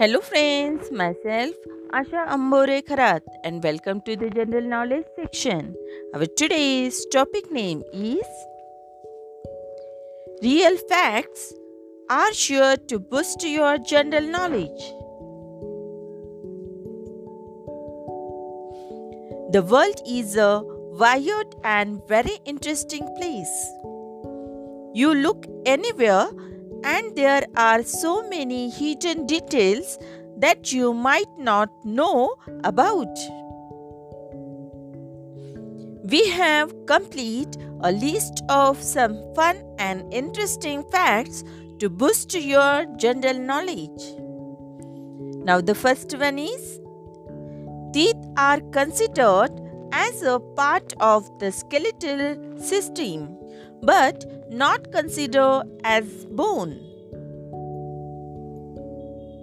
Hello friends, myself Asha Ambore Kharat and welcome to the general knowledge section. Our today's topic name is Real facts are sure to boost your general knowledge. The world is a wide and very interesting place. You look anywhere and there are so many hidden details that you might not know about. We have complete a list of some fun and interesting facts to boost your general knowledge. Now the first one is teeth are considered as a part of the skeletal system but not considered as bone.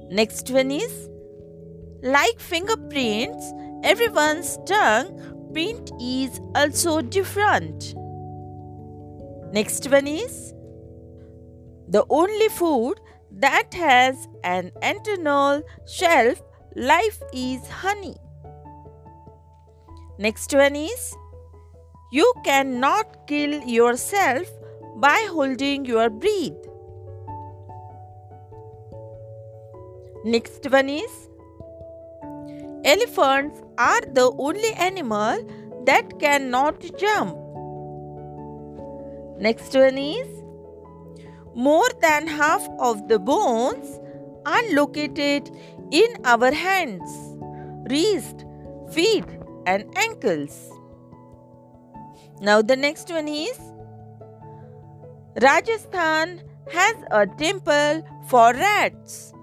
Next one is like fingerprints, everyone's tongue print is also different. Next one is the only food that has an internal shelf life is honey. Next one is you cannot kill yourself by holding your breath. Next one is Elephants are the only animal that cannot jump. Next one is More than half of the bones are located in our hands, wrist, feet, and ankles. Now, the next one is Rajasthan has a temple for rats.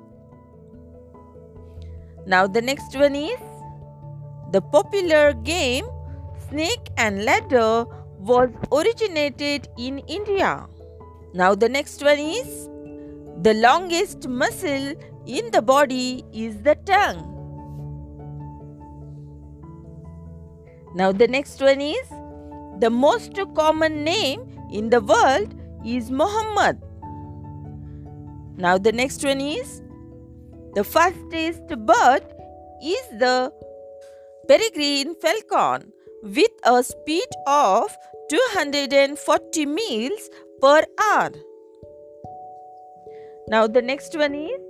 Now, the next one is the popular game Snake and Ladder was originated in India. Now, the next one is the longest muscle in the body is the tongue. Now, the next one is the most common name in the world is Muhammad. Now, the next one is the fastest bird is the peregrine falcon with a speed of 240 miles per hour. Now, the next one is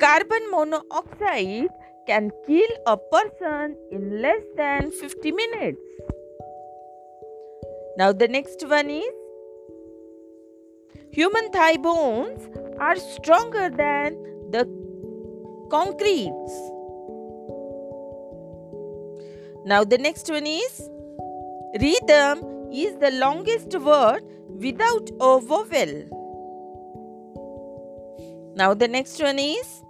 carbon monoxide can kill a person in less than 50 minutes. Now, the next one is human thigh bones are stronger than the concretes. Now, the next one is rhythm is the longest word without a vowel. Now, the next one is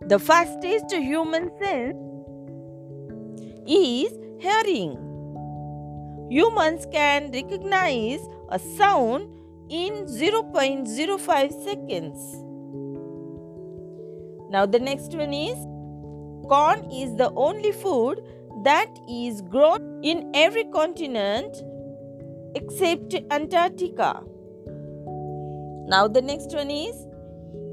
the fastest human sense is hearing. Humans can recognize a sound in 0.05 seconds. Now, the next one is corn is the only food that is grown in every continent except Antarctica. Now, the next one is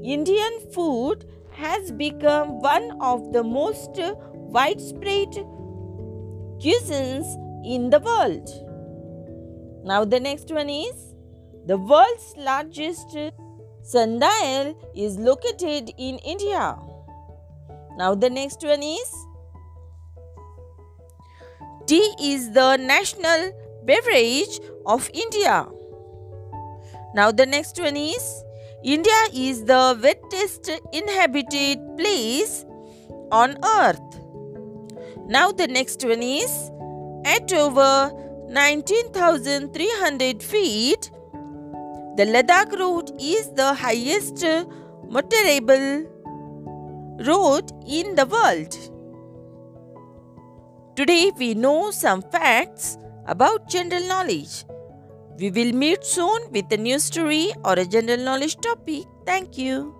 Indian food has become one of the most widespread cuisines in the world. Now, the next one is the world's largest sundial is located in India. Now, the next one is tea is the national beverage of India. Now, the next one is India is the wettest inhabited place on earth. Now, the next one is at over 19,300 feet, the Ladakh route is the highest motorable road in the world. Today, we know some facts about general knowledge. We will meet soon with a new story or a general knowledge topic. Thank you.